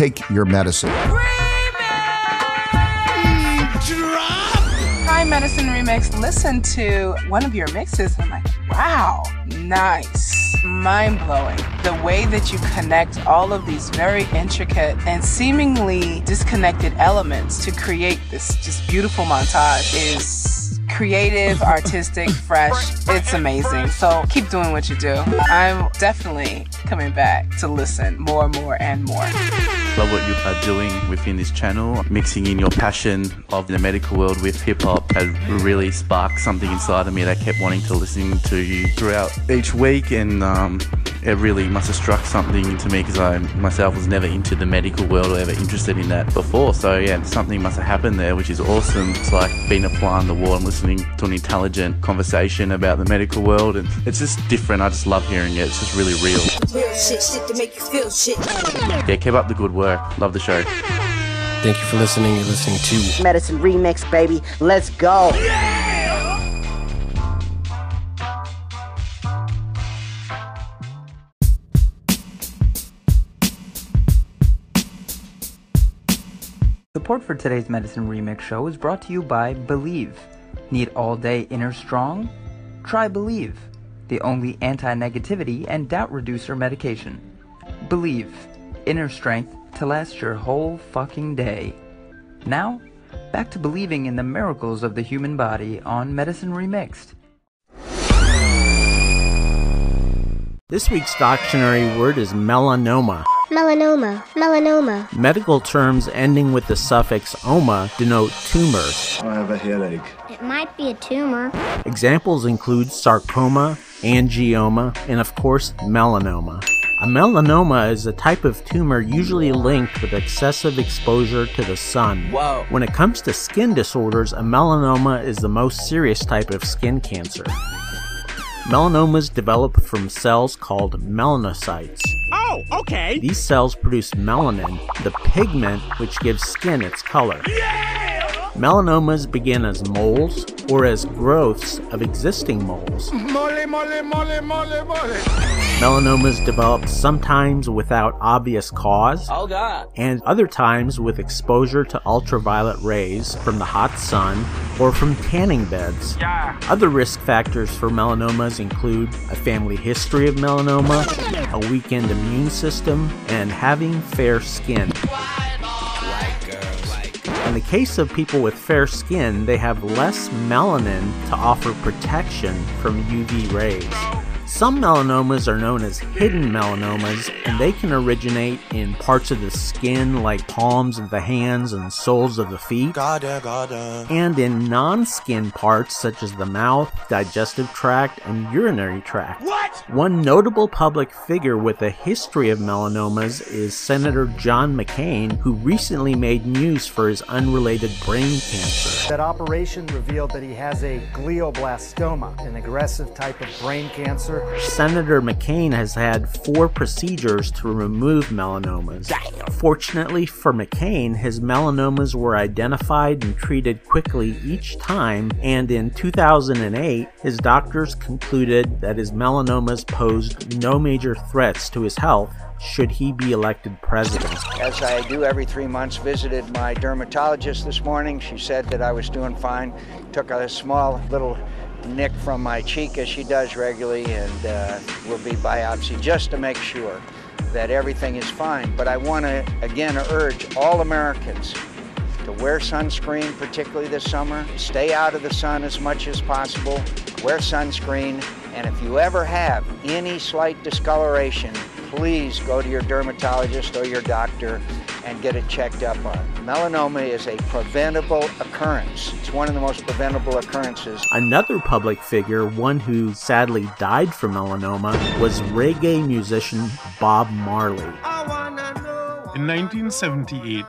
take your medicine. Hi, Medicine Remix. Listen to one of your mixes. I'm like, wow, nice. Mind blowing. The way that you connect all of these very intricate and seemingly disconnected elements to create this just beautiful montage is creative, artistic, fresh. It's amazing. So keep doing what you do. I'm definitely coming back to listen more, and more, and more. Love what you are doing within this channel. Mixing in your passion of the medical world with hip hop has really sparked something inside of me that I kept wanting to listen to you throughout each week, and um, it really must have struck something into me because I myself was never into the medical world or ever interested in that before. So yeah, something must have happened there, which is awesome. It's like being a fly on the wall and listening to an intelligent conversation about the medical world, and it's just different. I just love hearing it. It's just really real. Real shit, shit to make you feel shit. Yeah, keep up the good work. Love the show. Thank you for listening. You're listening to Medicine Remix, baby. Let's go. Support for today's Medicine Remix show is brought to you by Believe. Need all day inner strong? Try Believe, the only anti negativity and doubt reducer medication. Believe, inner strength to last your whole fucking day. Now, back to believing in the miracles of the human body on Medicine Remixed. This week's dictionary word is melanoma. Melanoma, melanoma. Medical terms ending with the suffix oma denote tumor. I have a headache. It might be a tumor. Examples include sarcoma, angioma, and of course, melanoma. A melanoma is a type of tumor usually linked with excessive exposure to the sun. Whoa. When it comes to skin disorders, a melanoma is the most serious type of skin cancer. Melanomas develop from cells called melanocytes. Oh, okay. These cells produce melanin, the pigment which gives skin its color. Melanomas begin as moles or as growths of existing moles. Mole, mole, mole, mole, mole. Melanomas develop sometimes without obvious cause, Oh, God. and other times with exposure to ultraviolet rays from the hot sun or from tanning beds. Yeah. Other risk factors for melanomas include a family history of melanoma, a weakened immune system, and having fair skin. In the case of people with fair skin, they have less melanin to offer protection from UV rays. Some melanomas are known as hidden melanomas, and they can originate in parts of the skin like palms of the hands and soles of the feet, and in non skin parts such as the mouth, digestive tract, and urinary tract. What? One notable public figure with a history of melanomas is Senator John McCain, who recently made news for his unrelated brain cancer. That operation revealed that he has a glioblastoma, an aggressive type of brain cancer. Senator McCain has had four procedures to remove melanomas. Fortunately for McCain, his melanomas were identified and treated quickly each time, and in 2008, his doctors concluded that his melanomas posed no major threats to his health should he be elected president. As I do every three months, visited my dermatologist this morning. She said that I was doing fine. Took a small little nick from my cheek as she does regularly and uh, will be biopsy just to make sure that everything is fine. But I want to again urge all Americans to wear sunscreen, particularly this summer. Stay out of the sun as much as possible. Wear sunscreen. And if you ever have any slight discoloration, please go to your dermatologist or your doctor and get it checked up on. Melanoma is a preventable occurrence. It's one of the most preventable occurrences. Another public figure, one who sadly died from melanoma, was reggae musician Bob Marley. In 1978,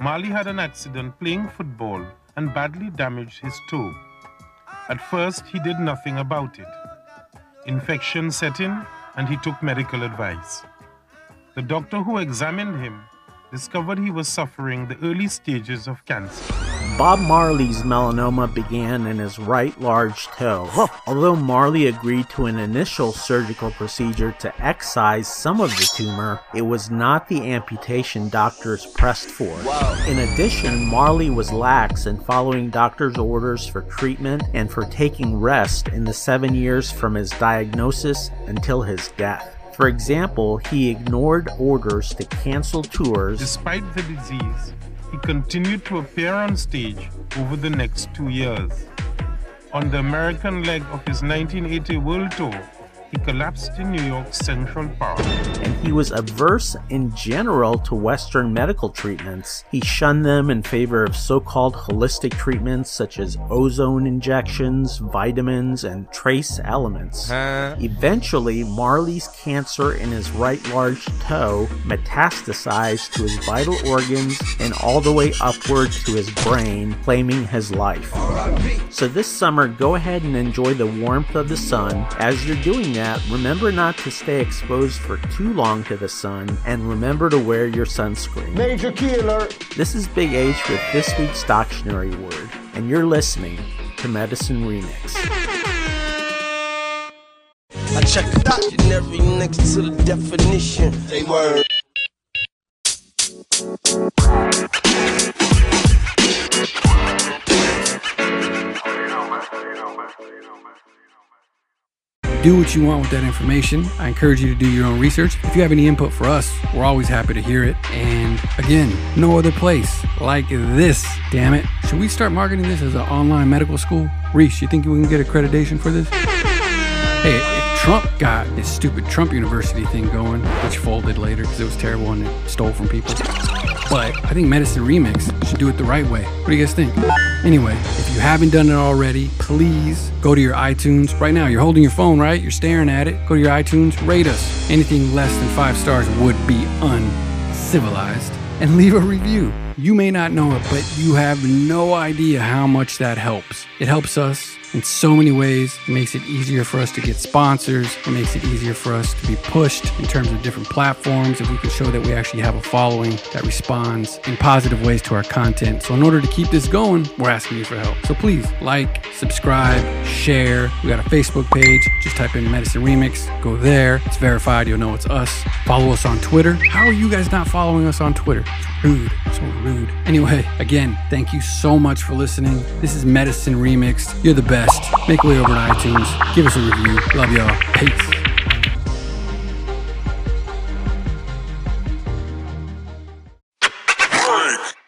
Marley had an accident playing football and badly damaged his toe. At first, he did nothing about it. Infection set in, and he took medical advice. The doctor who examined him discovered he was suffering the early stages of cancer. Bob Marley's melanoma began in his right large toe. Although Marley agreed to an initial surgical procedure to excise some of the tumor, it was not the amputation doctors pressed for. In addition, Marley was lax in following doctors' orders for treatment and for taking rest in the seven years from his diagnosis until his death. For example, he ignored orders to cancel tours. Despite the disease, he continued to appear on stage over the next two years. On the American leg of his 1980 World Tour, he collapsed in New York's Central Park. And he was averse in general to Western medical treatments. He shunned them in favor of so called holistic treatments such as ozone injections, vitamins, and trace elements. Huh? Eventually, Marley's cancer in his right large toe metastasized to his vital organs and all the way upward to his brain, claiming his life. So this summer, go ahead and enjoy the warmth of the sun. As you're doing that, that, remember not to stay exposed for too long to the sun and remember to wear your sunscreen. Major key alert! This is Big H with this week's Doctionary Word, and you're listening to Medicine Remix. I check the dictionary next to the definition. They word. Do what you want with that information. I encourage you to do your own research. If you have any input for us, we're always happy to hear it. And again, no other place like this, damn it. Should we start marketing this as an online medical school? Reese, you think we can get accreditation for this? Hey, if Trump got his stupid Trump University thing going, which folded later because it was terrible and it stole from people. But I think Medicine Remix should do it the right way. What do you guys think? Anyway, if you haven't done it already, please go to your iTunes. Right now, you're holding your phone, right? You're staring at it. Go to your iTunes, rate us. Anything less than five stars would be uncivilized. And leave a review. You may not know it, but you have no idea how much that helps. It helps us in so many ways. It makes it easier for us to get sponsors. It makes it easier for us to be pushed in terms of different platforms. If we can show that we actually have a following that responds in positive ways to our content. So, in order to keep this going, we're asking you for help. So, please like, subscribe, share. We got a Facebook page. Just type in Medicine Remix. Go there. It's verified. You'll know it's us. Follow us on Twitter. How are you guys not following us on Twitter? Rude. So rude. Anyway, again, thank you so much for listening. This is Medicine Remixed. You're the best best. Make way over to iTunes. Give us a review. Love y'all. Peace.